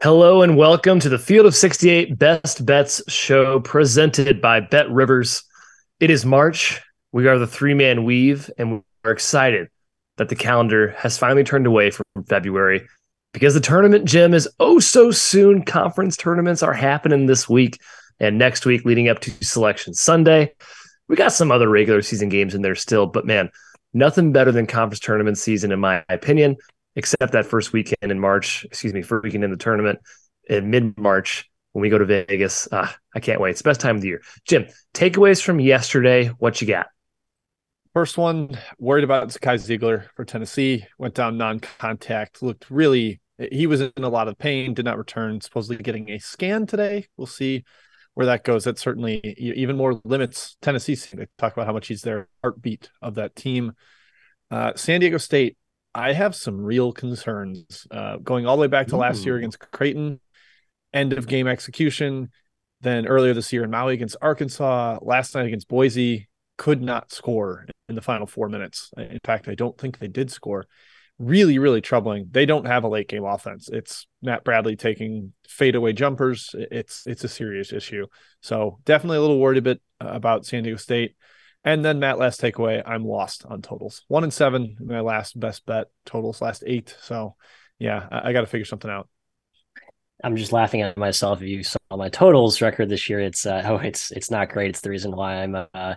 Hello and welcome to the Field of 68 Best Bets show presented by BetRivers. It is March. We are the three man weave, and we're excited that the calendar has finally turned away from February because the tournament gym is oh so soon. Conference tournaments are happening this week and next week leading up to Selection Sunday. We got some other regular season games in there still, but man, nothing better than conference tournament season, in my opinion except that first weekend in March, excuse me, first weekend in the tournament in mid March when we go to Vegas. Ah, I can't wait. It's the best time of the year. Jim, takeaways from yesterday. What you got? First one, worried about Zakai Zeigler for Tennessee. Went down non-contact. Looked really. He was in a lot of pain. Did not return. Supposedly getting a scan today. We'll see where that goes. That certainly even more limits Tennessee. They talk about how much he's their heartbeat of that team. Uh, San Diego State I have some real concerns uh, going all the way back to Ooh. last year against Creighton, end of game execution. Then earlier this year in Maui against Arkansas, last night against Boise, could not score in the final four minutes. In fact, I don't think they did score. Really, really troubling. They don't have a late game offense. It's Matt Bradley taking fadeaway jumpers. It's it's a serious issue. So definitely a little worried a bit uh, about San Diego State. And then Matt, last takeaway, I'm lost on totals. One and seven, my last best bet totals, last eight. So yeah, I, I got to figure something out. I'm just laughing at myself. If you saw my totals record this year, it's uh, oh, it's it's not great. It's the reason why I'm uh,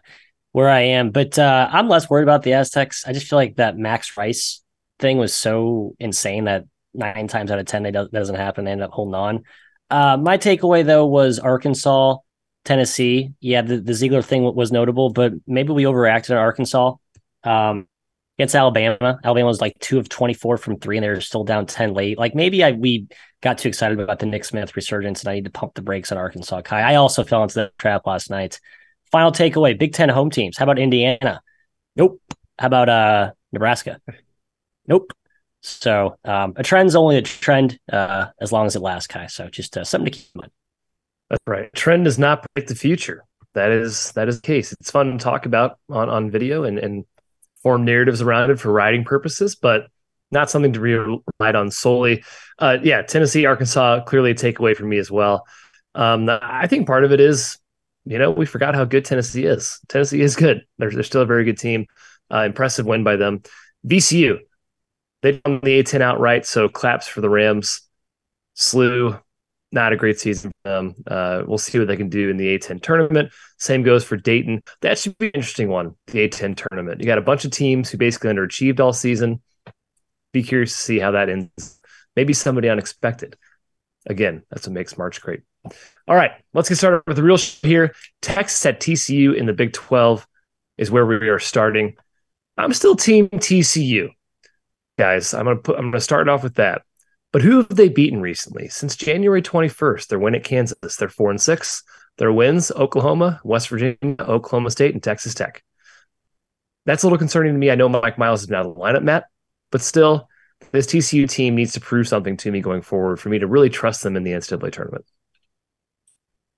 where I am. But uh, I'm less worried about the Aztecs. I just feel like that Max Rice thing was so insane that nine times out of ten that doesn't happen. They end up holding on. Uh, my takeaway though was Arkansas Tennessee, yeah, the, the Zeigler thing was notable, but maybe we overreacted at Arkansas. Um, against Alabama, Alabama was like two of 24 from three, and they're still down 10 late. Like maybe I we got too excited about the Nick Smith resurgence, and I need to pump the brakes on Arkansas. Ky, I also fell into the trap last night. Final takeaway: Big Ten home teams. How about Indiana? Nope. How about uh Nebraska? Nope. So um, a trend's only a trend uh, as long as it lasts, Ky. So just uh, something to keep in mind. That's right. Trend does not predict the future. That is that is the case. It's fun to talk about on on video and and form narratives around it for writing purposes, but not something to rely on solely. Uh, yeah, Tennessee, Arkansas, clearly a takeaway for me as well. Um, I think part of it is, you know, we forgot how good Tennessee is. Tennessee is good. They're, they're still a very good team. Uh, impressive win by them. VCU, they won the A10 outright, so claps for the Rams. SLU, not a great season for them. Uh, we'll see what they can do in the A10 tournament. Same goes for Dayton. That should be an interesting one, the A10 tournament. You got a bunch of teams who basically underachieved all season. Be curious to see how that ends. Maybe somebody unexpected. Again, that's what makes March great. All right, let's get started with the real here. Texas at TCU in the Big 12 is where we are starting. I'm still team TCU. Guys, I'm gonna put I'm gonna start off with that. But who have they beaten recently? Since January 21st, their win at Kansas, they're four and six. Their wins: Oklahoma, West Virginia, Oklahoma State, and Texas Tech. That's a little concerning to me. I know Mike Miles is not the lineup, Matt, but still, this TCU team needs to prove something to me going forward for me to really trust them in the NCAA tournament.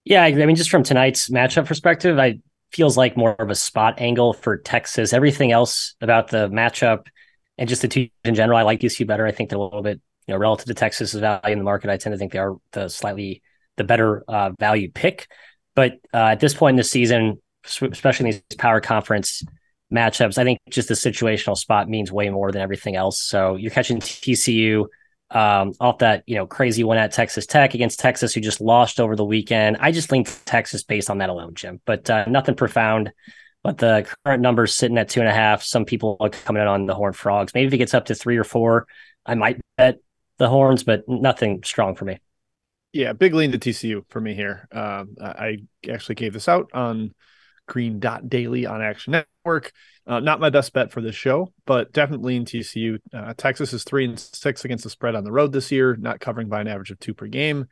Yeah, I mean, just from tonight's matchup perspective, I feels like more of a spot angle for Texas. Everything else about the matchup and just the two in general, I like TCU better. I think they're a little bit you know, relative to Texas's value in the market, I tend to think they are the slightly the better uh, value pick. But uh, at this point in the season, especially in these power conference matchups, I think just the situational spot means way more than everything else. So you're catching TCU um, off that you know crazy one at Texas Tech against Texas, who just lost over the weekend. I just think Texas based on that alone, Jim. But uh, nothing profound. But the current numbers sitting at two and a half. Some people are coming in on the Horned Frogs. Maybe if it gets up to three or four, I might bet the horns, but nothing strong for me. Yeah, big lean to TCU for me here. Um, I actually gave this out on Green Dot Daily on Action Network. Uh, not my best bet for this show, but definitely in TCU. Uh, Texas is three and six against the spread on the road this year, not covering by an average of two per game.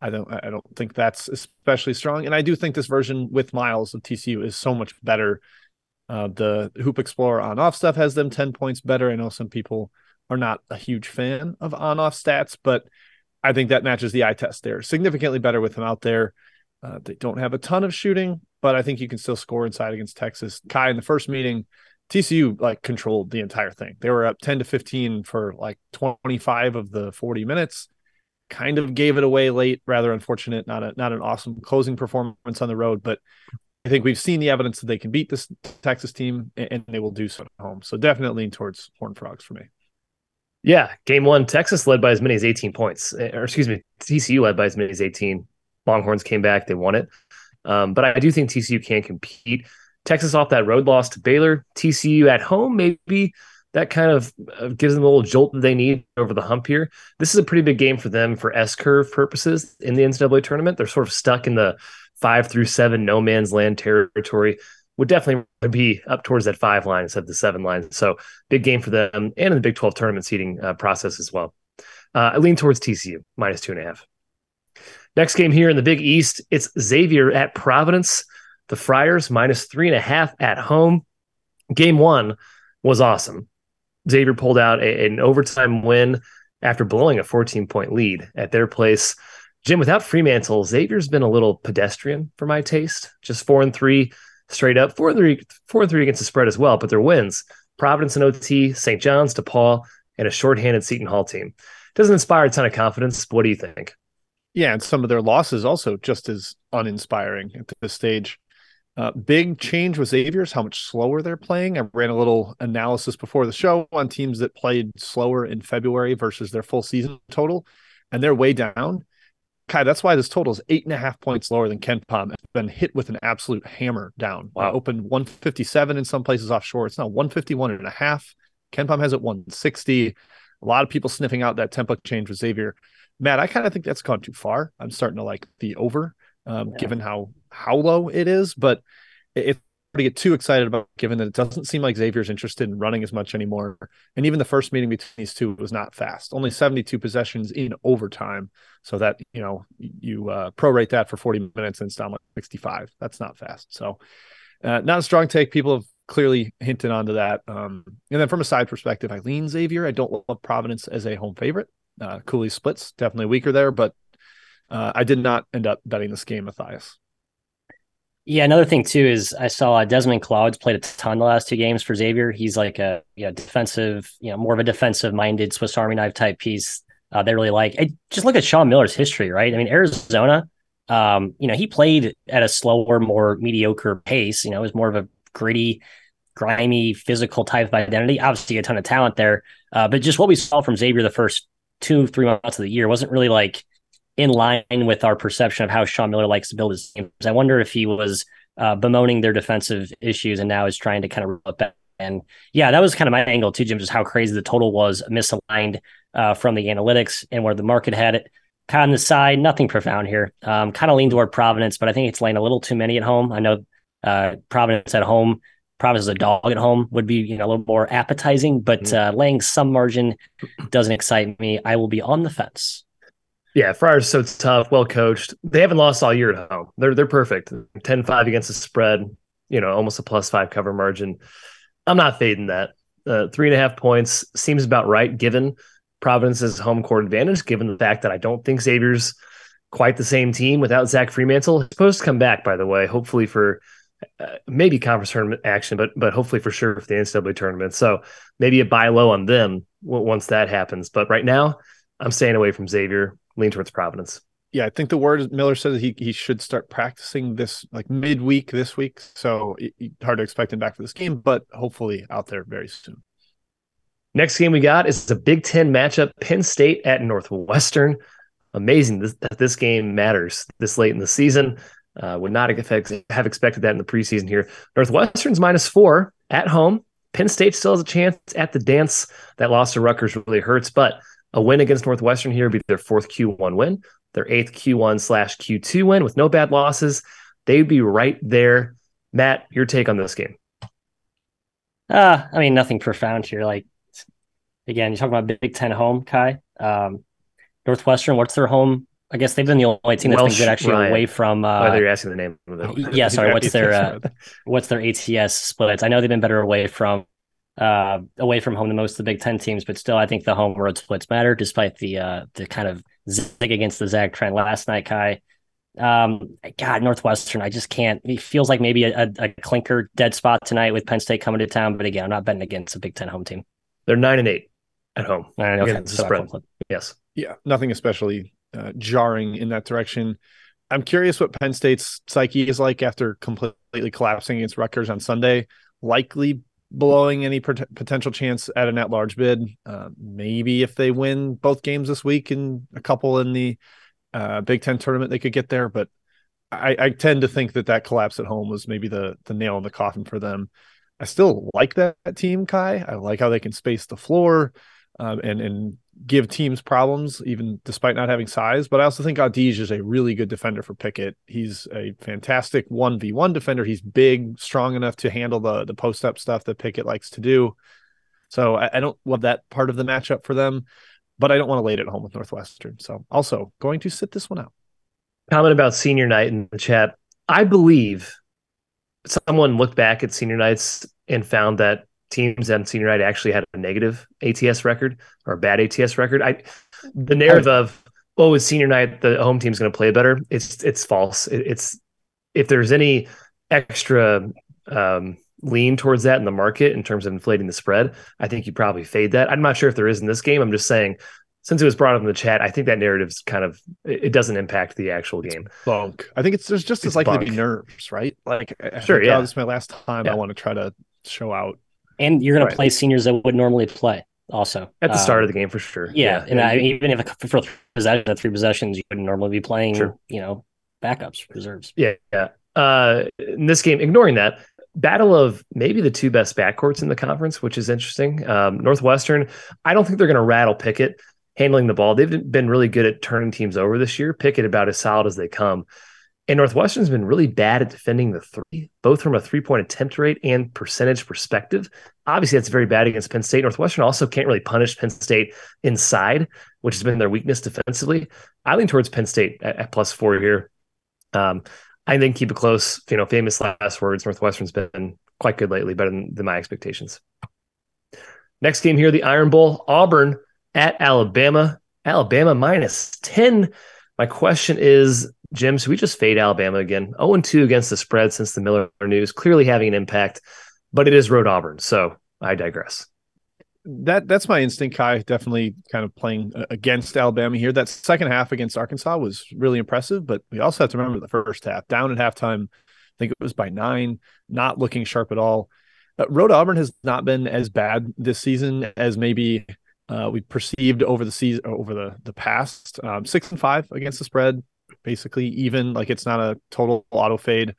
I don't I don't think that's especially strong, and I do think this version with Miles of TCU is so much better. Uh, the Hoop Explorer on off stuff has them ten points better. I know some people are not a huge fan of on off stats, but I think that matches the eye test. They're significantly better with them out there. Uh, they don't have a ton of shooting, but I think you can still score inside against Texas. Ky in the first meeting, TCU like controlled the entire thing. They were up 10 to 15 for like 25 of the 40 minutes. kind of gave it away late. Rather unfortunate. Not a not an awesome closing performance on the road, but I think we've seen the evidence that they can beat this Texas team, and they will do so at home. So definitely lean towards Horn Frogs for me. Yeah, game one, Texas led by as many as 18 points, eh, or excuse me, TCU led by as many as 18. Longhorns came back, they won it. Um, but I do think TCU can compete. Texas off that road loss to Baylor, TCU at home, maybe that kind of uh, gives them a little jolt that they need over the hump here. This is a pretty big game for them for S curve purposes in the NCAA tournament. They're sort of stuck in the five through seven no man's land territory. Would definitely be up towards that five line instead of the seven line. So big game for them and in the Big 12 tournament seeding uh, process as well. Uh, I lean towards TCU minus two and a half. Next game here in the Big East, it's Xavier at Providence. The Friars minus three and a half at home. Game one was awesome. Xavier pulled out a, an overtime win after blowing a 14 point lead at their place. Jim, without Freemantle, Xavier's been a little pedestrian for my taste. Just four and three straight up, four and three, four and three against the spread as well. But their wins: Providence and OT, St. John's, DePaul, and a shorthanded Seton Hall team. Doesn't inspire a ton of confidence. What do you think? Yeah, and some of their losses also just as uninspiring at this stage. Uh, big change with Xavier's how much slower they're playing. I ran a little analysis before the show on teams that played slower in February versus their full season total, and they're way down. Ky, that's why this total is eight and a half points lower than KenPom. It's been hit with an absolute hammer down. Wow. Uh, opened 157 in some places offshore. It's now 151 and a half. KenPom has it 160. A lot of people sniffing out that tempo change with Xavier. Matt, I kind of think that's gone too far. I'm starting to like the over, um, yeah. given how how low it is, but it's to get too excited about given that it doesn't seem like Xavier's interested in running as much anymore. And even the first meeting between these two was not fast. Only 72 possessions in overtime. So that, you know, you uh, prorate that for 40 minutes and it's down like 65. That's not fast. So uh, not a strong take. People have clearly hinted onto that. Um, and then from a side perspective, I lean Xavier. I don't love Providence as a home favorite. Uh, Cooley splits definitely weaker there, but uh, I did not end up betting this game, Matthias. Yeah, another thing too is I saw uh, Desmond Claude's played a ton the last two games for Xavier. He's like a you know, defensive, you know, more of a defensive minded Swiss Army knife type piece. Uh, they really like. I, just look at Sean Miller's history, right? I mean, Arizona, um, you know, he played at a slower, more mediocre pace. You know, it was more of a gritty, grimy, physical type of identity. Obviously, a ton of talent there, uh, but just what we saw from Xavier the first two, three months of the year wasn't really like in line with our perception of how Sean Miller likes to build his teams. I wonder if he was uh, bemoaning their defensive issues and now is trying to kind of rub back. And yeah, that was kind of my angle too, Jim, just how crazy the total was misaligned uh, from the analytics and where the market had it. Kind of on the side, nothing profound here. Um, kind of lean toward Providence, but I think it's laying a little too many at home. I know uh, Providence at home, Providence as a dog at home would be you know a little more appetizing, but mm-hmm. uh, laying some margin doesn't excite me. I will be on the fence. Yeah, Friars so tough, well coached. They haven't lost all year at home. They're they're perfect. 10-5 against the spread, you know, almost a plus five cover margin. I'm not fading that. Uh, three and a half points seems about right given Providence's home court advantage, given the fact that I don't think Xavier's quite the same team without Zach Freemantle. He's supposed to come back, by the way, hopefully for uh, maybe conference tournament action, but but hopefully for sure for the NCAA tournament. So maybe a buy low on them once that happens. But right now, I'm staying away from Xavier lean towards Providence. Yeah, I think the word Miller says he he should start practicing this like midweek this week. So it, it, hard to expect him back for this game, but hopefully out there very soon. Next game we got is a Big Ten matchup: Penn State at Northwestern. Amazing this, that this game matters this late in the season. Uh, would not have expected that in the preseason here. Northwestern's minus four at home. Penn State still has a chance at the dance. That loss to Rutgers really hurts, but a win against Northwestern here would be their fourth Q1 win, their eighth Q1 slash Q2 win with no bad losses. They'd be right there. Matt, your take on this game? Uh, I mean, nothing profound here. Like, again, you're talking about Big Ten home, Ky. Um, Northwestern, what's their home? I guess they've been the only team that's Welsh, been good actually Ryan. away from. Uh, Whether you're asking the name of it. Yeah, sorry. What's their uh, what's their ATS splits? I know they've been better away from uh, away from home than most of the Big Ten teams, but still, I think the home road splits matter, despite the uh, the kind of zig against the Zag trend last night. Ky, um, God, Northwestern, I just can't. It feels like maybe a, a, a, clinker dead spot tonight with Penn State coming to town, but again, I'm not betting against a Big Ten home team. They're nine and eight at home. Nine, okay. So spread. Yes. Yeah, nothing especially uh, jarring in that direction. I'm curious what Penn State's psyche is like after completely collapsing against Rutgers on Sunday. Likely blowing any pot- potential chance at an at-large bid. Uh, maybe if they win both games this week and a couple in the uh, Big Ten tournament, they could get there. But I, I, tend to think that that collapse at home was maybe the the nail in the coffin for them. I still like that, team, Ky. I like how they can space the floor um, and and give teams problems, even despite not having size. But I also think Audige is a really good defender for Pickett. He's a fantastic one v one defender. He's big, strong enough to handle the the post up stuff that Pickett likes to do. So I, I don't love that part of the matchup for them, but I don't want to lay it at home with Northwestern. So also going to sit this one out. Comment about senior night in the chat. I believe someone looked back at senior nights and found that teams on senior night actually had a negative ATS record or a bad ATS record. I the narrative of oh, with senior night the home team's going to play better. It's it's false. It, it's if there's any extra um, lean towards that in the market in terms of inflating the spread, I think you probably fade that. I'm not sure if there is in this game. I'm just saying since it was brought up in the chat, I think that narrative's kind of it doesn't impact the actual game. It's bunk. I think it's there's just as likely bunk. to be nerves, right? Like I sure, yeah. this is my last time. Yeah. I want to try to show out and you're going right. to play seniors that would normally play also at the um, start of the game for sure. Yeah, yeah. and I, even if for possession, three possessions, you wouldn't normally be playing, sure. you know, backups, reserves. Yeah, yeah. Uh, in this game, ignoring that, battle of maybe the two best backcourts in the conference, which is interesting. Um, Northwestern, I don't think they're going to rattle Pickett handling the ball. They've been really good at turning teams over this year. Pickett about as solid as they come. And Northwestern's been really bad at defending the three, both from a three point attempt rate and percentage perspective. Obviously, that's very bad against Penn State. Northwestern also can't really punish Penn State inside, which has been their weakness defensively. I lean towards Penn State at, at plus four here. Um, I think keep it close. You know, famous last words. Northwestern's been quite good lately, better than, than my expectations. Next game here, the Iron Bowl, Auburn at Alabama. Alabama minus 10. My question is Jim, should we just fade Alabama again? 0 2 against the spread since the Miller news, clearly having an impact, but it is Road Auburn. So I digress. That that's my instinct, Ky. Definitely kind of playing uh, against Alabama here. That second half against Arkansas was really impressive, but we also have to remember the first half. Down at halftime, I think it was by nine, not looking sharp at all. Uh, Road Auburn has not been as bad this season as maybe uh, we perceived over the season over the the past. Um, six and five against the spread, basically even. Like it's not a total auto fade.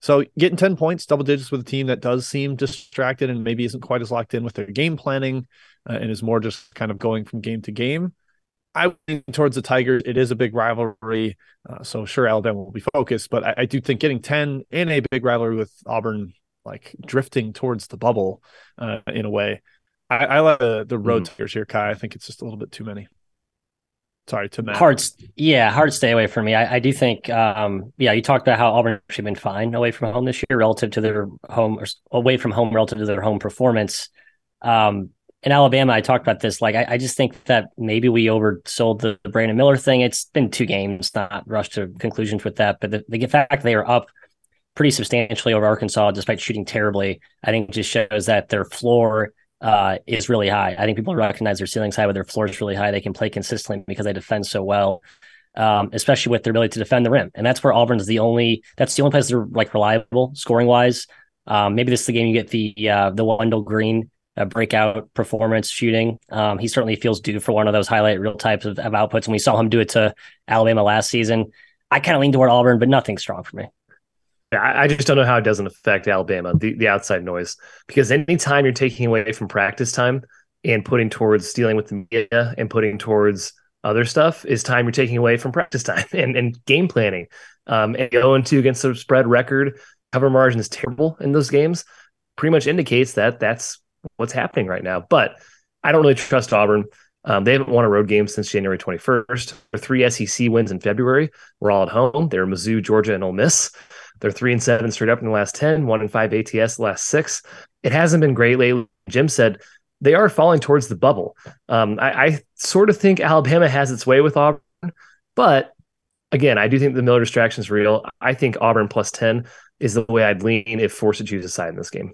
So getting 10 points, double digits with a team that does seem distracted and maybe isn't quite as locked in with their game planning uh, and is more just kind of going from game to game. I think towards the Tigers. It is a big rivalry. Uh, so sure, Alabama will be focused, but I, I, do think getting 10 in a big rivalry with Auburn, like drifting towards the bubble uh, in a way. I, I like the, the road mm. Tigers here, Ky. I think it's just a little bit too many. Sorry to Matt. Hard, yeah, hard stay away from me. I, I do think, um, yeah, you talked about how Auburn actually have been fine away from home this year relative to their home or away from home relative to their home performance. Um, in Alabama, I talked about this. Like, I, I just think that maybe we oversold the, the, Brandon Miller thing. It's been two games, not rushed to conclusions with that. But the, the fact they are up pretty substantially over Arkansas, despite shooting terribly, I think just shows that their floor uh, is really high. I think people recognize their ceilings high, but their floors really high. They can play consistently because they defend so well, um, especially with their ability to defend the rim. And that's where Auburn's the only that's the only place they're like reliable scoring wise. Um, maybe this is the game you get the uh, the Wendell Green uh, breakout performance shooting. Um, he certainly feels due for one of those highlight real types of, of outputs, and we saw him do it to Alabama last season. I kind of lean toward Auburn, but nothing strong for me. I just don't know how it doesn't affect Alabama, the, the outside noise, because anytime you're taking away from practice time and putting towards dealing with the media and putting towards other stuff is time you're taking away from practice time and, and game planning. Um, and 0 2 against the spread record, cover margin is terrible in those games, pretty much indicates that that's what's happening right now. But I don't really trust Auburn. Um, they haven't won a road game since January 21st. Their three SEC wins in February were all at home. They're Mizzou, Georgia, and Ole Miss. They're three and seven straight up in the last 10, one and five ATS the last six. It hasn't been great lately. Jim said they are falling towards the bubble. Um, I, I, sort of think Alabama has its way with Auburn, but again, I do think the Miller distraction is real. I think Auburn plus 10 is the way I'd lean if forced to choose a side in this game.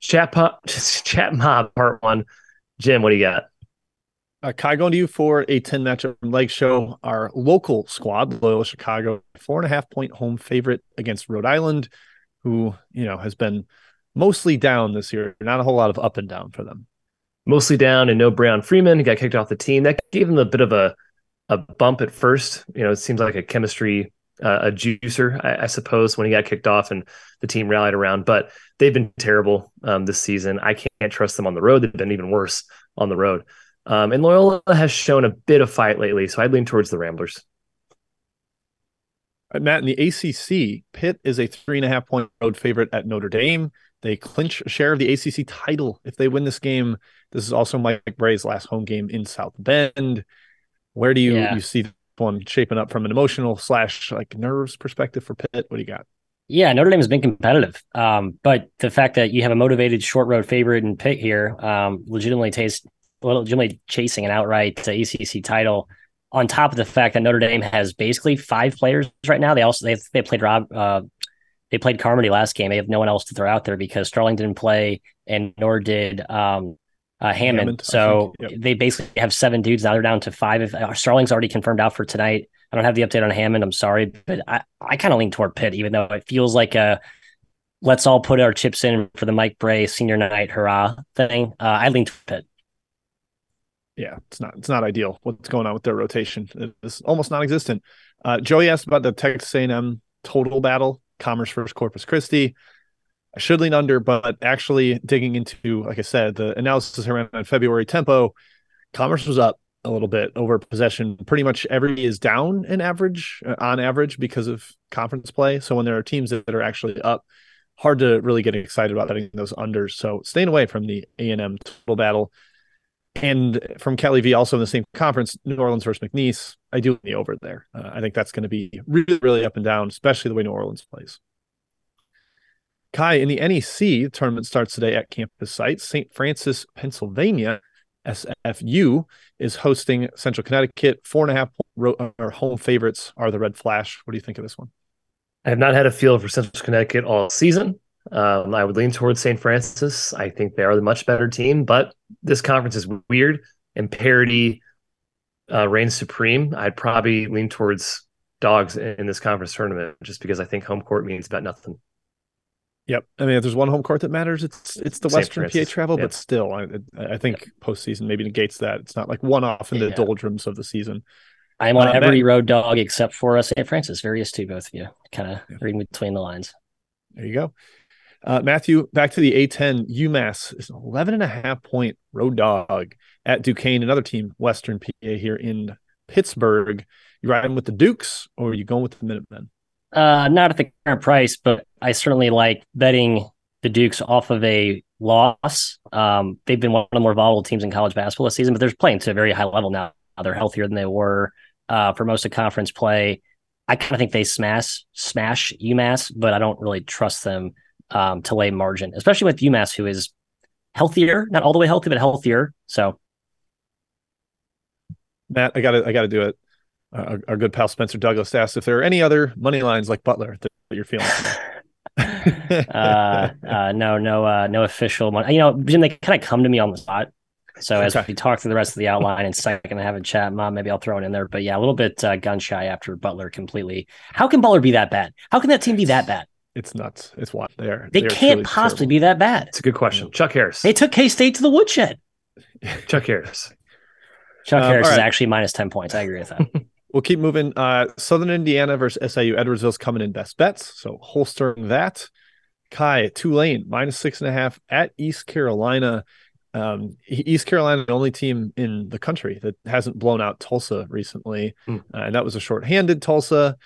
Chat, po- chat mob part one. Jim, what do you got? Uh, Ky, going to you for a 10 matchup leg show. Our local squad, Loyola Chicago, four and a half point home favorite against Rhode Island, who, you know, has been mostly down this year. Not a whole lot of up and down for them. Mostly down and no Brayon Freeman. He got kicked off the team. That gave him a bit of a, a bump at first. You know, it seems like a chemistry, uh, a juicer, I, I, suppose, when he got kicked off and the team rallied around. But they've been terrible um, this season. I can't trust them on the road. They've been even worse on the road. Um, and Loyola has shown a bit of fight lately, so I'd lean towards the Ramblers. Matt, in the ACC, Pitt is a three and a half point road favorite at Notre Dame. They clinch a share of the ACC title if they win this game. This is also Mike Brey's last home game in South Bend. Where do you yeah. you see this one shaping up from an emotional slash like nerves perspective for Pitt? What do you got? Yeah, Notre Dame has been competitive, um, but the fact that you have a motivated short road favorite in Pitt here um, legitimately tastes legitimately chasing an outright uh, ACC title. On top of the fact that Notre Dame has basically five players right now, they also they they played Rob uh, they played Carmody last game. They have no one else to throw out there because Starling didn't play and nor did um, uh, Hammond. Hammond. So yep. they basically have seven dudes now. They're down to five. If uh, Starling's already confirmed out for tonight, I don't have the update on Hammond. I'm sorry, but I, I kind of lean toward Pitt, even though it feels like a let's all put our chips in for the Mike Brey senior night hurrah thing. Uh, I lean toward Pitt yeah, it's not it's not ideal. What's going on with their rotation? It's almost non-existent. Uh, Joey asked about the Texas A&M total battle, Commerce versus Corpus Christi. I should lean under, but actually digging into, like I said, the analysis around February tempo, Commerce was up a little bit over possession. Pretty much every is down in average, uh, on average, because of conference play. So when there are teams that are actually up, hard to really get excited about betting those unders. So staying away from the A and M total battle. And from Kelly V, also in the same conference, New Orleans versus McNeese, I do the over there. Uh, I think that's going to be really, really up and down, especially the way New Orleans plays. Ky, in the NEC, tournament starts today at campus site. St. Francis, Pennsylvania, SFU is hosting Central Connecticut. Four and a half ro- or home favorites are the Red Flash. What do you think of this one? I have not had a feel for Central Connecticut all season. Um, I would lean towards St. Francis. I think they are the much better team, but this conference is weird and parity uh, reigns supreme. I'd probably lean towards dogs in this conference tournament just because I think home court means about nothing. Yep. I mean, if there's one home court that matters, it's it's the St. Western Francis. PA travel, but still, I, I think postseason maybe negates that. It's not like one off in the yeah. doldrums of the season. I'm on uh, every Matt, road dog except for uh, St. Francis. Various to both of you, kind of yeah. reading between the lines. There you go. Uh, Matthew, back to the A10, UMass is an 11 and a half point road dog at Duquesne, another team, Western PA here in Pittsburgh. You riding with the Dukes or are you going with the Minutemen? Uh, not at the current price, but I certainly like betting the Dukes off of a loss. Um, they've been one of the more volatile teams in college basketball this season, but they're playing to a very high level now. They're healthier than they were uh, for most of conference play. I kind of think they smash smash UMass, but I don't really trust them um, to lay margin, especially with UMass, who is healthier, not all the way healthy, but healthier. So, Matt, I got to, I got to do it. Uh, our, good pal Spencer Douglas asked if there are any other money lines like Butler that, you're feeling. uh, uh, no, no, uh, no official money. You know, Jim, they kind of come to me on the spot. So as okay. we talk through the rest of the outline and second have a chat, mom, maybe I'll throw it in there. But yeah, a little bit uh, gun shy after Butler completely. How can Butler be that bad? How can that team be that bad? It's nuts. It's what they are. They, they can't possibly terrible. be that bad. It's a good question. Chuck Harris. They took K State to the woodshed. Chuck Harris. Chuck um, Harris right. is actually minus 10 points. I agree with that. we'll keep moving. Uh, Southern Indiana versus SIU. Edwardsville's coming in best bets. So holstering that. Ky, Tulane, minus six and a half at East Carolina. Um, East Carolina, the only team in the country that hasn't blown out Tulsa recently. Mm. Uh, and that was a short-handed Tulsa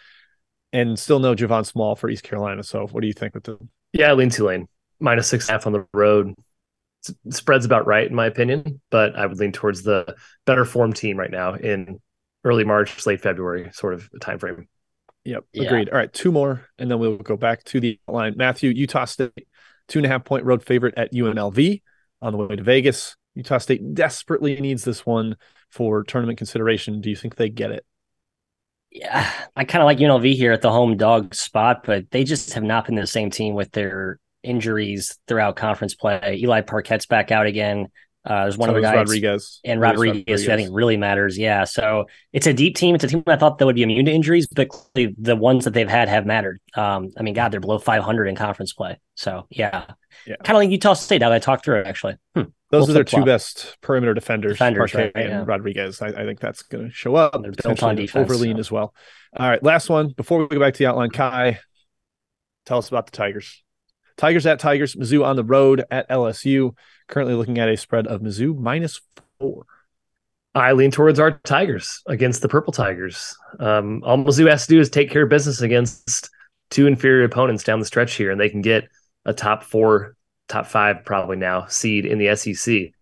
and still no Javon Small for East Carolina. So what do you think with the? Yeah, I lean Tulane minus six and a half on the road. Spread's about right in my opinion, but I would lean towards the better form team right now in early March, late February sort of time frame. Yep, agreed. Yeah. All right, two more, and then we'll go back to the line. Matthew, Utah State, two and a half point road favorite at UNLV on the way to Vegas. Utah State desperately needs this one for tournament consideration. Do you think they get it? Yeah, I kind of like UNLV here at the home dog spot, but they just have not been the same team with their injuries throughout conference play. Eli Parquet's back out again. Uh, there's one So other is guy Rodriguez and Luis Rodriguez, who I think really matters. Yeah, so it's a deep team. It's a team I thought that would be immune to injuries, but the ones that they've had have mattered. Um, I mean, God, they're below 500 in conference play. So yeah, Yeah. kind of like Utah State. Now that I talked through it actually. Hmm. Those We'll are their two best perimeter defenders, Defenders, right, and yeah. Rodriguez. I, I think that's going to show up. They're built on defense, Overlean so. as well. All right, last one before we go back to the outline. Ky, tell us about the Tigers. Tigers at Tigers. Mizzou on the road at LSU. Currently looking at a spread of Mizzou minus four. I lean towards our Tigers against the Purple Tigers. Um, all Mizzou has to do is take care of business against two inferior opponents down the stretch here, and they can get a top four, top five probably now seed in the SEC.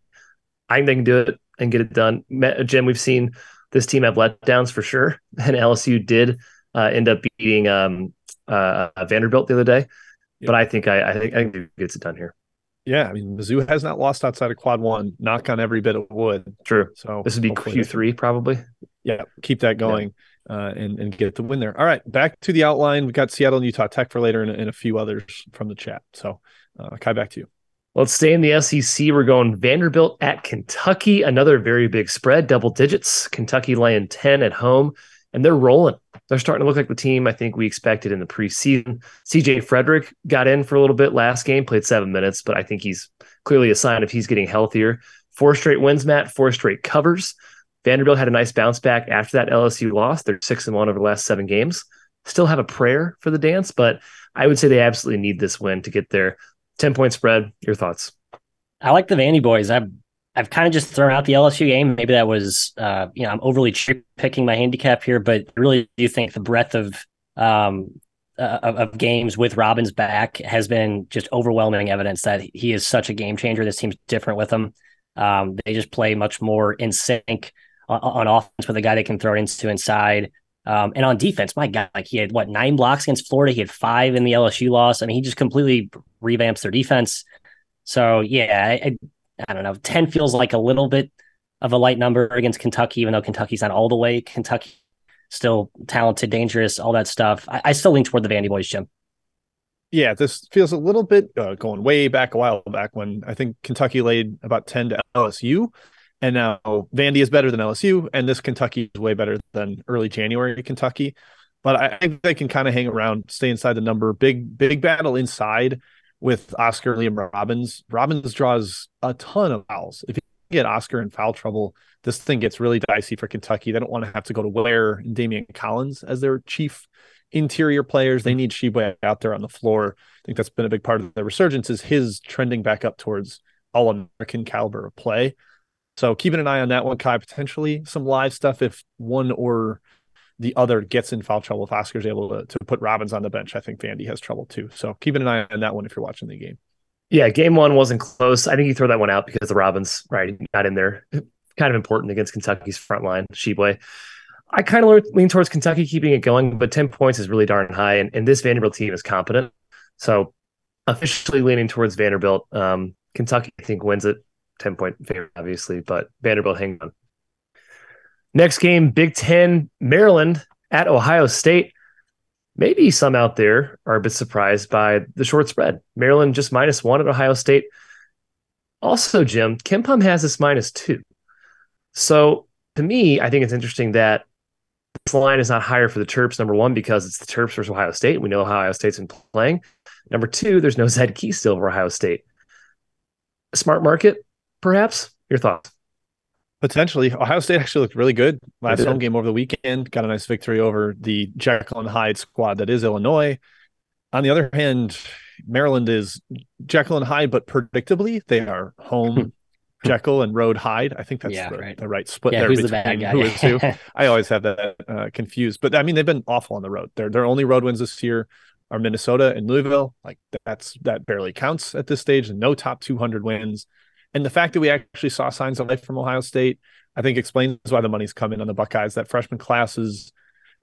I think they can do it and get it done. Jim, we've seen this team have letdowns for sure, and LSU did uh, end up beating um, uh, Vanderbilt the other day. Yep. But I think I, I think I think it gets it done here. Yeah, I mean Mizzou has not lost outside of quad one. Knock on every bit of wood. True. So This would be Q three probably. yeah, keep that going uh, and and get the win there. All right, back to the outline. We've got Seattle and Utah Tech for later, and, and a few others from the chat. So, uh, Ky, back to you. Let's stay in the SEC. We're going Vanderbilt at Kentucky. Another very big spread, double digits. Kentucky laying 10 at home, and they're rolling. They're starting to look like the team I think we expected in the preseason. CJ Frederick got in for a little bit last game, played seven minutes, but I think he's clearly a sign of he's getting healthier. Four straight wins, Matt, four straight covers. Vanderbilt had a nice bounce back after that LSU loss. They're six and one over the last seven games. Still have a prayer for the dance, but I would say they absolutely need this win to get their 10 point spread. Your thoughts? I like the Vandy boys. I've I've kind of just thrown out the LSU game. Maybe that was uh, you know, I'm overly picking my handicap here, but really do think the breadth of um uh, of, of games with Robbins back has been just overwhelming evidence that he is such a game changer. This team's different with him. Um, they just play much more in sync on, on offense with a guy they can throw it into inside. Um, and on defense, my God, like he had what nine blocks against Florida. He had five in the LSU loss. I mean, he just completely revamps their defense. So yeah, I, I, I don't know. Ten feels like a little bit of a light number against Kentucky, even though Kentucky's not all the way. Kentucky still talented, dangerous, all that stuff. I, I still lean toward the Vandy boys, Jim. Yeah, this feels a little bit uh, going way back a while back when I think Kentucky laid about 10 to LSU. And now Vandy is better than LSU, and this Kentucky is way better than early January Kentucky. But I think they can kind of hang around, stay inside the number. Big, big battle inside with Oscar Liam Robbins. Robbins draws a ton of fouls. If you get Oscar in foul trouble, this thing gets really dicey for Kentucky. They don't want to have to go to Ware and Daimion Collins as their chief interior players. They need Tshiebwe out there on the floor. I think that's been a big part of the resurgence is his trending back up towards all American caliber of play. So keeping an eye on that one, Ky. Potentially some live stuff if one or the other gets in foul trouble. If Oscar's able to, to put Robbins on the bench, I think Vandy has trouble too. So keeping an eye on that one if you're watching the game. Yeah, game one wasn't close. I think you throw that one out because the Robbins, right, got in there. Kind of important against Kentucky's front line, Tshiebwe. I kind of lean towards Kentucky keeping it going, but 10 points is really darn high. And, and this Vanderbilt team is competent. So officially leaning towards Vanderbilt. Um, Kentucky, I think, wins it 10 point favorite, obviously, but Vanderbilt hang on. Next game, Big Ten, Maryland at Ohio State. Maybe some out there are a bit surprised by the short spread. Maryland just minus one at Ohio State. Also, Jim, Kim KenPom has this minus two. So to me, I think it's interesting that this line is not higher for the Terps. Number one, because it's the Terps versus Ohio State. We know how Ohio State's been playing. Number two, there's no Zed Key still for Ohio State. Smart market, perhaps. Your thoughts? Potentially, Ohio State actually looked really good last home game over the weekend. Got a nice victory over the Jekyll and Hyde squad that is Illinois. On the other hand, Maryland is Jekyll and Hyde, but predictably they are home Jekyll and road Hyde. I think that's Yeah, the, right. the right split yeah, there who's the bad between guy? who is who. I always have that uh, confused, but I mean they've been awful on the road. Their their only road wins this year are Minnesota and Louisville. Like that's that barely counts at this stage. No top 200 wins, and the fact that we actually saw signs of life from Ohio State, I think explains why the money's coming on the Buckeyes. That freshman class is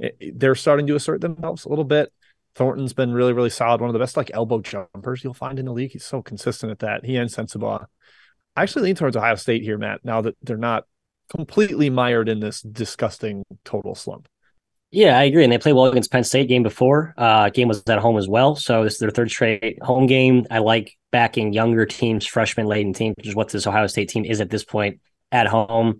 eh, they're starting to assert themselves a little bit. Thornton's been really, really solid. One of the best like elbow jumpers you'll find in the league. He's so consistent at that. He and Sensabaugh. I actually lean towards Ohio State here, Matt. Now that they're not completely mired in this disgusting total slump. Yeah, I agree. And they played well against Penn State game before. Uh, game was at home as well. So this is their third straight home game. I like backing younger teams, freshman laden teams, which is what this Ohio State team is at this point at home.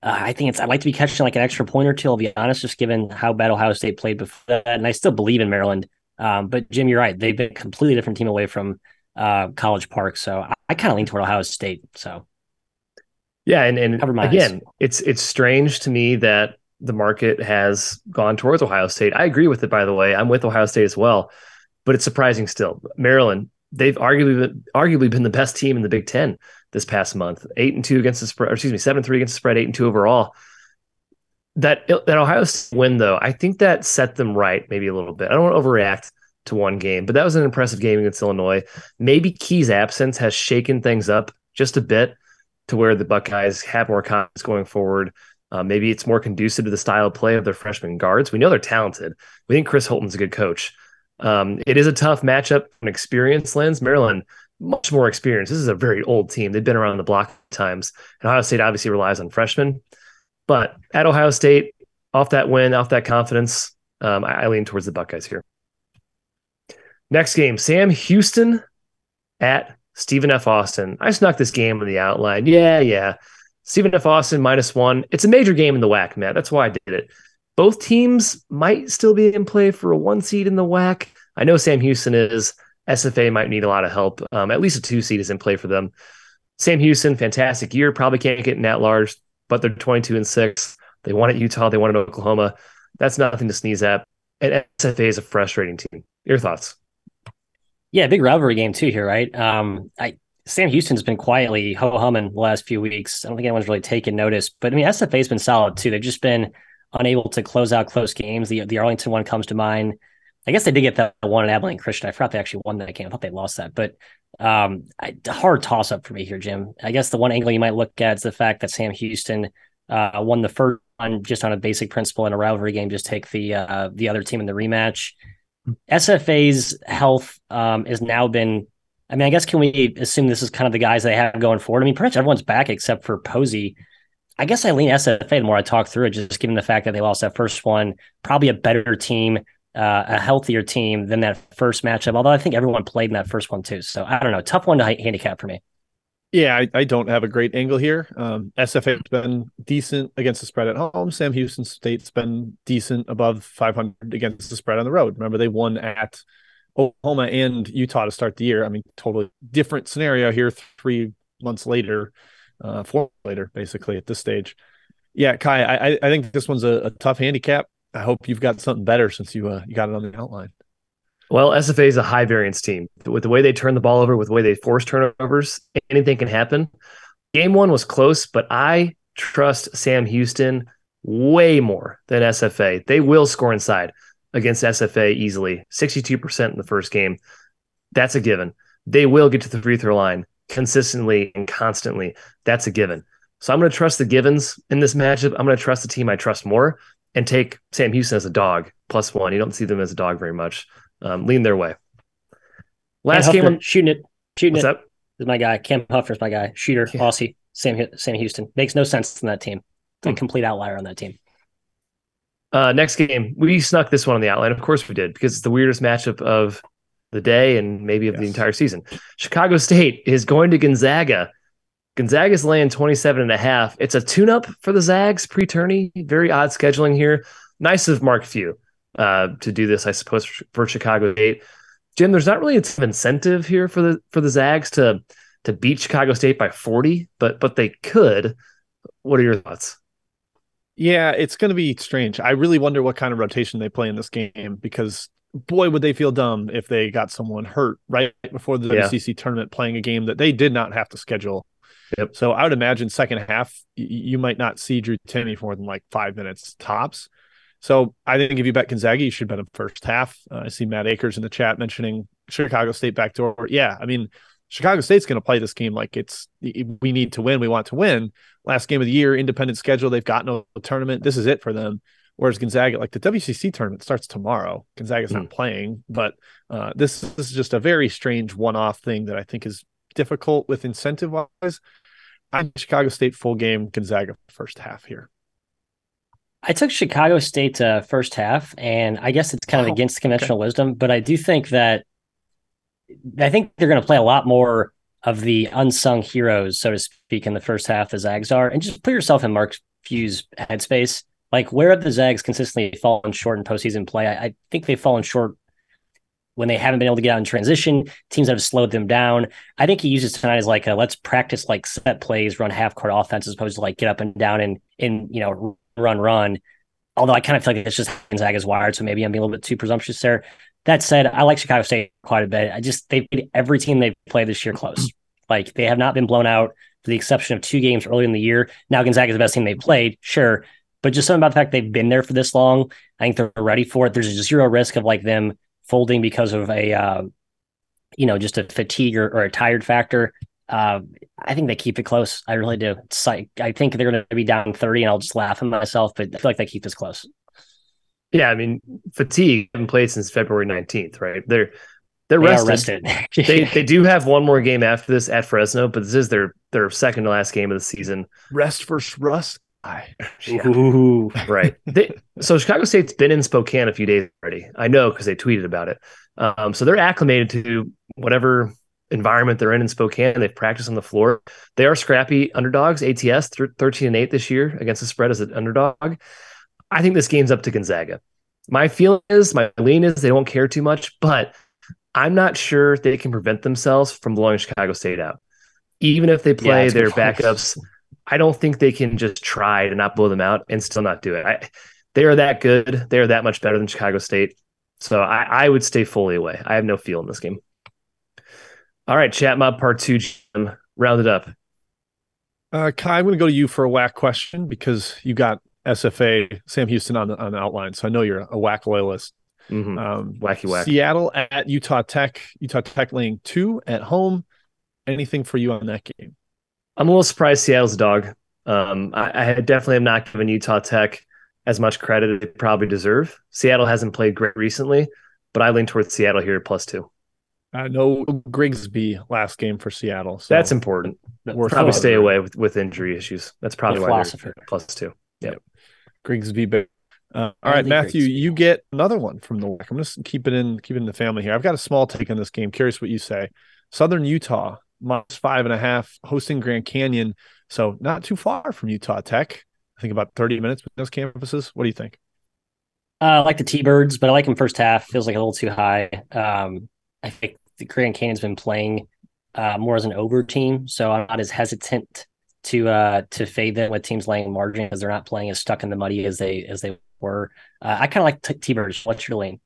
Uh, I think it's I'd like to be catching like an extra point or two. I'll be honest, just given how bad Ohio State played before that, and I still believe in Maryland. Um, but Jim, you're right; they've been a completely different team away from uh, College Park. So I, I kind of lean toward Ohio State. So yeah, and and again, eyes. it's it's strange to me that the market has gone towards Ohio State. I agree with it, by the way. I'm with Ohio State as well, but it's surprising still. Maryland, they've arguably been, arguably been the best team in the Big Ten this past month. Eight and two against the spread, excuse me, seven three against the spread, eight and two overall. That that Ohio State win though, I think that set them right maybe a little bit. I don't want to overreact to one game, but that was an impressive game against Illinois. Maybe Key's absence has shaken things up just a bit to where the Buckeyes have more confidence going forward. Uh, maybe it's more conducive to the style of play of their freshman guards. We know they're talented. We think Chris Holtmann's a good coach. Um, it is a tough matchup from experience lens. Maryland, much more experience. This is a very old team. They've been around the block times. And Ohio State obviously relies on freshmen. But at Ohio State, off that win, off that confidence, um, I, I lean towards the Buckeyes here. Next game, Sam Houston at Stephen F. Austin. I snuck this game on the outline. Yeah, yeah. Stephen F. Austin minus one. It's a major game in the WAC, Matt. That's why I did it. Both teams might still be in play for a one seed in the WAC. I know Sam Houston is. SFA might need a lot of help. Um, at least a two seed is in play for them. Sam Houston, fantastic year. Probably can't get in that large, but they're 22 and six. They won at Utah. They won at Oklahoma. That's nothing to sneeze at. And SFA is a frustrating team. Your thoughts? Yeah, big rivalry game too here, right? Um, I Sam Houston's been quietly ho humming the last few weeks. I don't think anyone's really taken notice, but I mean SFA's been solid too. They've just been unable to close out close games. The the Arlington one comes to mind. I guess they did get that one at Abilene Christian. I forgot they actually won that game. I thought they lost that, but um, I, hard toss up for me here, Jim. I guess the one angle you might look at is the fact that Sam Houston uh, won the first one just on a basic principle in a rivalry game. Just take the uh, the other team in the rematch. SFA's health um, has now been I mean, I guess can we assume this is kind of the guys they have going forward? I mean, pretty much everyone's back except for Posey. I guess I lean SFA the more I talk through it, just given the fact that they lost that first one. Probably a better team, uh, a healthier team than that first matchup. Although I think everyone played in that first one too. So I don't know. Tough one to handicap for me. Yeah, I, I don't have a great angle here. Um, SFA has been decent against the spread at home. Sam Houston State's been decent above 500 against the spread on the road. Remember, they won at Oklahoma and Utah to start the year. I mean, totally different scenario here. Three months later, uh, four later, basically at this stage. Yeah, Ky, I I think this one's a, a tough handicap. I hope you've got something better since you uh, you got it on the outline. Well, SFA is a high variance team. With the way they turn the ball over, with the way they force turnovers, anything can happen. Game one was close, but I trust Sam Houston way more than SFA. They will score inside against SFA easily, 62% in the first game. That's a given. They will get to the free throw line consistently and constantly. That's a given. So I'm going to trust the givens in this matchup. I'm going to trust the team I trust more and take Sam Houston as a dog plus one. You don't see them as a dog very much. Um, lean their way. Last game, on, shooting it, shooting What's it. Up? Is my guy. Cam Hufford's my guy. Shooter, yeah. Aussie, Sam Sam Houston makes no sense in that team. Hmm. A complete outlier on that team. Uh, next game, we snuck this one on the outline. Of course we did, because it's the weirdest matchup of the day and maybe of yes. the entire season. Chicago State is going to Gonzaga. Gonzaga's laying 27 and a half. It's a tune-up for the Zags pre-tourney. Very odd scheduling here. Nice of Mark Few uh, to do this, I suppose, for Chicago State. Jim, there's not really an incentive here for the for the Zags to to beat Chicago State by 40, but but they could. What are your thoughts? Yeah, it's going to be strange. I really wonder what kind of rotation they play in this game because boy, would they feel dumb if they got someone hurt right before the yeah. WCC tournament playing a game that they did not have to schedule. Yep. So I would imagine second half you might not see Drew Timme for more than like five minutes tops. So I think if you bet Gonzaga, you should bet him first half. Uh, I see Matt Akers in the chat mentioning Chicago State backdoor. Yeah, I mean Chicago State's going to play this game like it's we need to win, we want to win. Last game of the year, independent schedule, they've got no tournament. This is it for them. Whereas Gonzaga, like the WCC tournament starts tomorrow. Gonzaga's mm. not playing, but uh, this, this is just a very strange one-off thing that I think is difficult with incentive wise. I'm Chicago State full game, Gonzaga first half here. I took Chicago State uh, first half, and I guess it's kind of against conventional wisdom, but I do think that I think they're going to play a lot more of the unsung heroes, so to speak, in the first half. The Zags are, and just put yourself in Mark Few's headspace. Like, where have the Zags consistently fallen short in postseason play? I, I think they've fallen short when they haven't been able to get out in transition. Teams have slowed them down. I think he uses tonight as like a let's practice like set plays, run half court offense as opposed to like get up and down and and you know run run. Although I kind of feel like it's just Gonzaga's wired, so maybe I'm being a little bit too presumptuous there. That said, I like Chicago State quite a bit. I just they've made every team they've played this year close. Like they have not been blown out, for the exception of two games early in the year. Now Gonzaga is the best team they've played, sure, but just something about the fact they've been there for this long. I think they're ready for it. There's zero risk of like them folding because of a uh, you know just a fatigue or, or a tired factor. Uh, I think they keep it close. I really do. It's like, I think they're going to be down 30 and I'll just laugh at myself, but I feel like they keep this close. Yeah, I mean, fatigue haven't played since February 19th, right? They're they're They rested. rested. they they do have one more game after this at Fresno, but this is their their second to last game of the season. Rest versus rust. I Ooh. Right. They, so Chicago State's been in Spokane a few days already. I know because they tweeted about it. Um, so they're acclimated to whatever environment they're in in Spokane. They've practiced on the floor. They are scrappy underdogs. ATS th- thirteen and eight this year against the spread as an underdog. I think this game's up to Gonzaga. My feeling is, my lean is they don't care too much, but I'm not sure they can prevent themselves from blowing Chicago State out. Even if they play that's a their backups, I don't think they can just try to not blow them out and still not do it. I, they are that good. They are that much better than Chicago State. So I, I would stay fully away. I have no feel in this game. All right, chat mob part two, Jim. Round it up. Uh, Ky, I'm going to go to you for a WAC question because you got SFA Sam Houston on the on the outline, so I know you're a WAC loyalist. Mhm. Um, Wacky WAC. Seattle at Utah Tech. Utah Tech laying two at home. Anything for you on that game? I'm a little surprised Seattle's a dog. Um, I, I definitely am not giving Utah Tech as much credit as they probably deserve. Seattle hasn't played great recently, but I lean towards Seattle here at plus two. Uh, no Grigsby last game for Seattle. So That's important. worth Probably stay away with, with injury issues. That's probably why they're plus two. Grigsby. But, uh, all right, Matthew, Grigsby. you get another one from the WAC. I'm to keep it in, keep it in the family here. I've got a small take on this game. Curious what you say. Southern Utah minus five and a half, hosting Grand Canyon. So not too far from Utah Tech. I think about 30 minutes with those campuses. What do you think? Uh, I like the T-Birds, but I like them first half. Feels like a little too high. Um, I think the Grand Canyon's been playing uh, more as an over team, so I'm not as hesitant to uh, to fade them with teams laying margin because they're not playing as stuck in the muddy as they as they were. Uh, I kind of like t- T-Birds. What's your lane?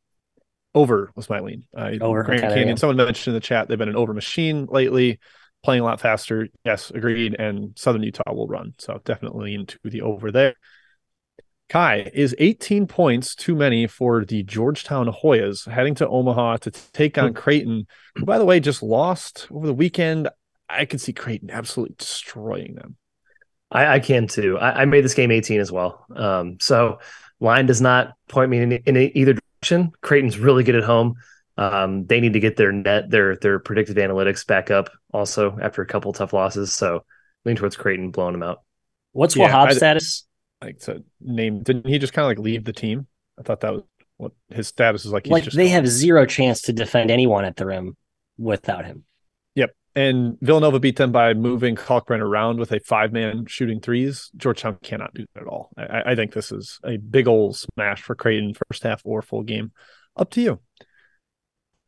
Over was my lean. Uh, Over, Grand okay, Canyon. Someone mentioned in the chat they've been an over machine lately, playing a lot faster. Yes, agreed. And Southern Utah will run. So definitely into the over there. Ky is 18 points too many for the Georgetown Hoyas heading to Omaha to take on Creighton, who, by the way, just lost over the weekend. I could see Creighton absolutely destroying them. I, I can too. I, I made this game 18 as well. Um, so line does not point me in, in either direction. Creighton's really good at home. Um, they need to get their net, their their predictive analytics back up also after a couple tough losses. So lean towards Creighton blowing them out. What's Yeah, Wahab's status? Like to name, didn't he just kind of like leave the team? I thought that was what his status is like. He's Like just they gone. have zero chance to defend anyone at the rim without him. And Villanova beat them by moving Kalkbrenner around with a five man shooting threes. Georgetown cannot do that at all. I, I think this is a big old smash for Creighton first half or full game. Up to you.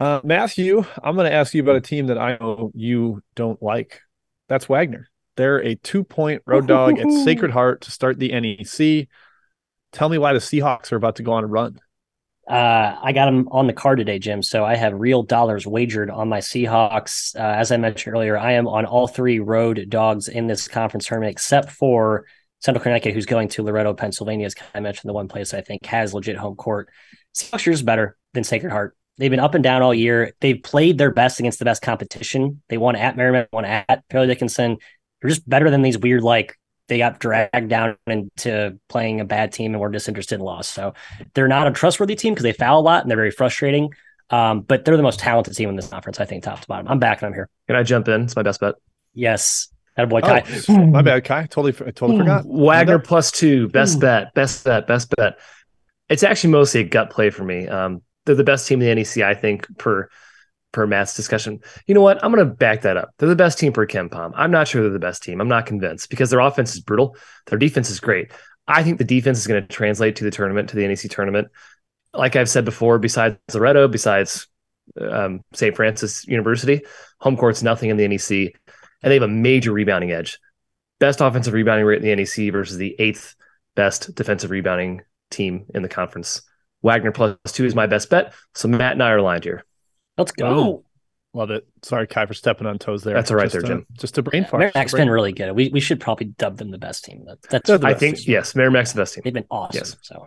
Uh, Matthew, I'm going to ask you about a team that I know you don't like. That's Wagner. They're a two point road dog at Sacred Heart to start the NEC. Tell me why the Seahawks are about to go on a run. Uh, I got them on the card today, Jim. So I have real dollars wagered on my Seahawks. Uh, as I mentioned earlier, I am on all three road dogs in this conference tournament, except for Central Connecticut, who's going to Loretto, Pennsylvania. As I mentioned, the one place I think has legit home court. Seahawks are just better than Sacred Heart. They've been up and down all year. They've played their best against the best competition. They won at Merrimack, won at Fairleigh Dickinson. They're just better than these weird like they got dragged down into playing a bad team and were disinterested in loss. So they're not a trustworthy team because they foul a lot and they're very frustrating. Um, but they're the most talented team in this conference, I think, top to bottom. I'm back and I'm here. Can I jump in? It's my best bet. Yes. boy, Ky. Oh, my bad, Ky. Totally, I totally forgot. Wagner plus two, best bet, best bet, best bet. It's actually mostly a gut play for me. Um, they're the best team in the NEC, I think, per per Matt's discussion. You know what? I'm going to back that up. They're the best team per KenPom. I'm not sure they're the best team. I'm not convinced because their offense is brutal. Their defense is great. I think the defense is going to translate to the tournament, to the NEC tournament. Like I've said before, besides Loretto, besides um, St. Francis University, home court's nothing in the NEC, and they have a major rebounding edge. Best offensive rebounding rate in the NEC versus the eighth best defensive rebounding team in the conference. Wagner plus two is my best bet. So Matt and I are aligned here. Let's go. Love it. Sorry, Ky, for stepping on toes there. That's all right just, there, Jim. Just a brain fart. Merrimack's been really good. We we should probably dub them the best team. That's They're I think team. yes, Merrimack's the best team. they've been awesome. Yes. So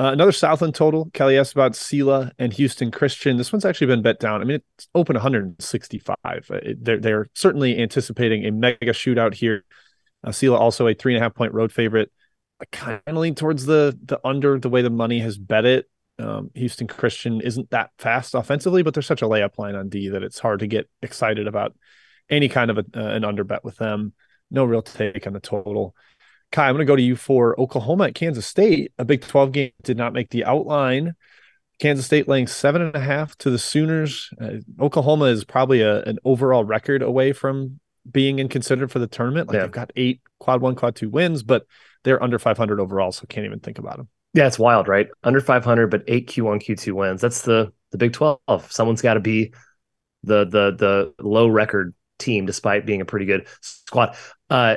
Uh, another Southland total. Kelly asked about Sela and Houston Christian. This one's actually been bet down. I mean, it's open 165. Uh, it- They're they're certainly anticipating a mega shootout here. Uh, Sela also a three and a half point road favorite. I kind of lean towards the the under the way the money has bet it. Um, Houston Christian isn't that fast offensively, but there's such a layup line on D that it's hard to get excited about any kind of a, uh, an under bet with them. No real take on the total. Ky, I'm going to go to you for Oklahoma at Kansas State. A Big 12 game did not make the outline. Kansas State laying seven and a half to the Sooners. Uh, Oklahoma is probably a, an overall record away from being in considered for the tournament. Like Yeah. they've got eight quad one, quad two wins, but they're under 500 overall, so can't even think about them. Yeah, it's wild, right? Under 500, but eight Q1, Q2 wins. That's the the Big 12. Someone's got to be the the the low record team, despite being a pretty good squad. Uh,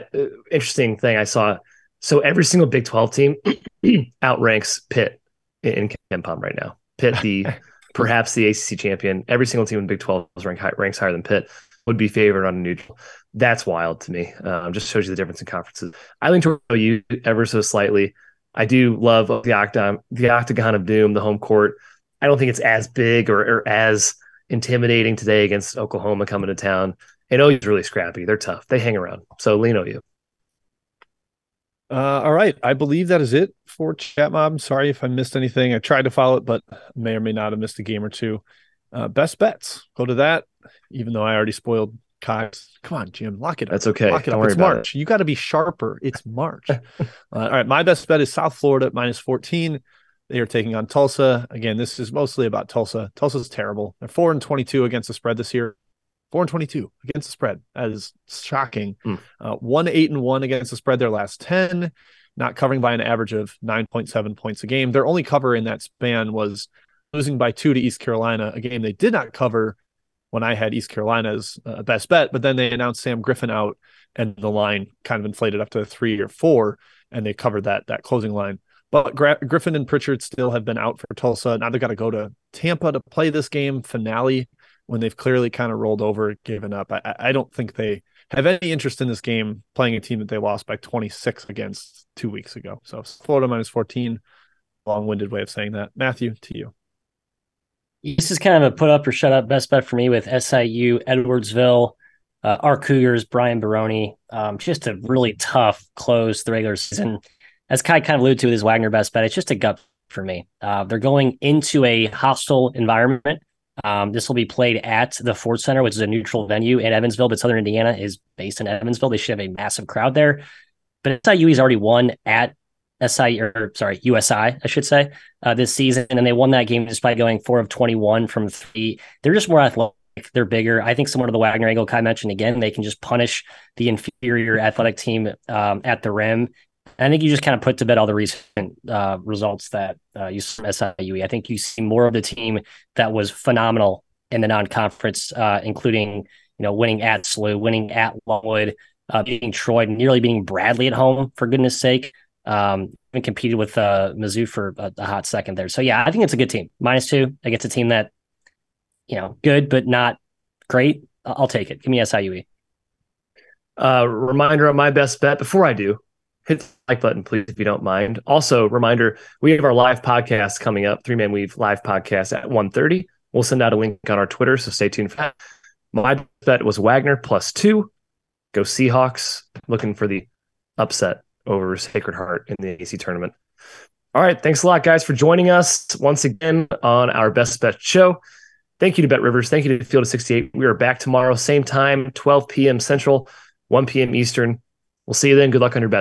interesting thing I saw. So every single Big 12 team outranks Pitt in, in KenPom right now. Pitt, the perhaps the ACC champion. Every single team in Big 12 is rank high, ranks higher than Pitt. Would be favored on a neutral. That's wild to me. Um, just shows you the difference in conferences. I lean toward you ever so slightly. I do love the octagon, the octagon of doom, the home court. I don't think it's as big or, or as intimidating today against Oklahoma coming to town. And OU's really scrappy. They're tough. They hang around. So lean OU. Uh, all right. I believe that is it for Chat Mob. Sorry if I missed anything. I tried to follow it, but may or may not have missed a game or two. Uh, best bets. Go to that, even though I already spoiled Ky's. Come on, Jim. Lock it up. That's okay. Lock it Don't up. worry It's about March. You got to be sharper. It's March. uh, all right. My best bet is South Florida at minus 14. They are taking on Tulsa. Again, this is mostly about Tulsa. Tulsa's terrible. They're 4 and 22 against the spread this year. 4 and 22 against the spread. That is shocking. Hmm. Uh, 1 8 and 1 against the spread their last 10, not covering by an average of 9.7 points a game. Their only cover in that span was losing by 2 to East Carolina, a game they did not cover when I had East Carolina's uh, best bet, but then they announced Sam Griffin out and the line kind of inflated up to 3 or 4 and they covered that that closing line. But Gra- Griffin and Pritchard still have been out for Tulsa. Now they've got to go to Tampa to play this game finale when they've clearly kind of rolled over, given up. I, I- I don't think they have any interest in this game playing a team that they lost by 26 against two weeks ago. So Florida minus 14, long winded way of saying that. Matthew, to you. This is kind of a put up or shut up best bet for me with SIU, Edwardsville, uh, our Cougars, Brian Barone. Um, just a really tough close to the regular season. As Ky kind of alluded to with his Wagner best bet, it's just a gut for me. Uh, they're going into a hostile environment. Um, this will be played at the Ford Center, which is a neutral venue in Evansville, but Southern Indiana is based in Evansville. They should have a massive crowd there. But SIU has already won at SI or sorry, USI, I should say, uh, this season, and they won that game just by going four of twenty-one from three. They're just more athletic. They're bigger. I think similar to the Wagner angle Ky mentioned again, they can just punish the inferior athletic team um, at the rim. And I think you just kind of put to bed all the recent uh, results that uh, you saw from SIU. I think you see more of the team that was phenomenal in the non-conference, uh, including you know winning at SLU, winning at Longwood, uh, beating Troy, nearly beating Bradley at home for goodness sake. Um, even competed with uh, Mizzou for a, a hot second there. So yeah, I think it's a good team. Minus two. I get a team that you know good but not great. I'll take it. Give me SIUE. Uh, reminder on my best bet before I do, hit the like button, please, if you don't mind. Also, reminder, we have our live podcast coming up, Three Man Weave live podcast at 1.30. We'll send out a link on our Twitter, so stay tuned for that. My bet was Wagner plus two. Go Seahawks, looking for the upset over Sacred Heart in the AC tournament. All right, thanks a lot, guys, for joining us once again on our best bet show. Thank you to BetRivers. Thank you to Field of 68. We are back tomorrow, same time, 12 p.m. Central. 1 p.m. Eastern. We'll see you then. Good luck on your bets.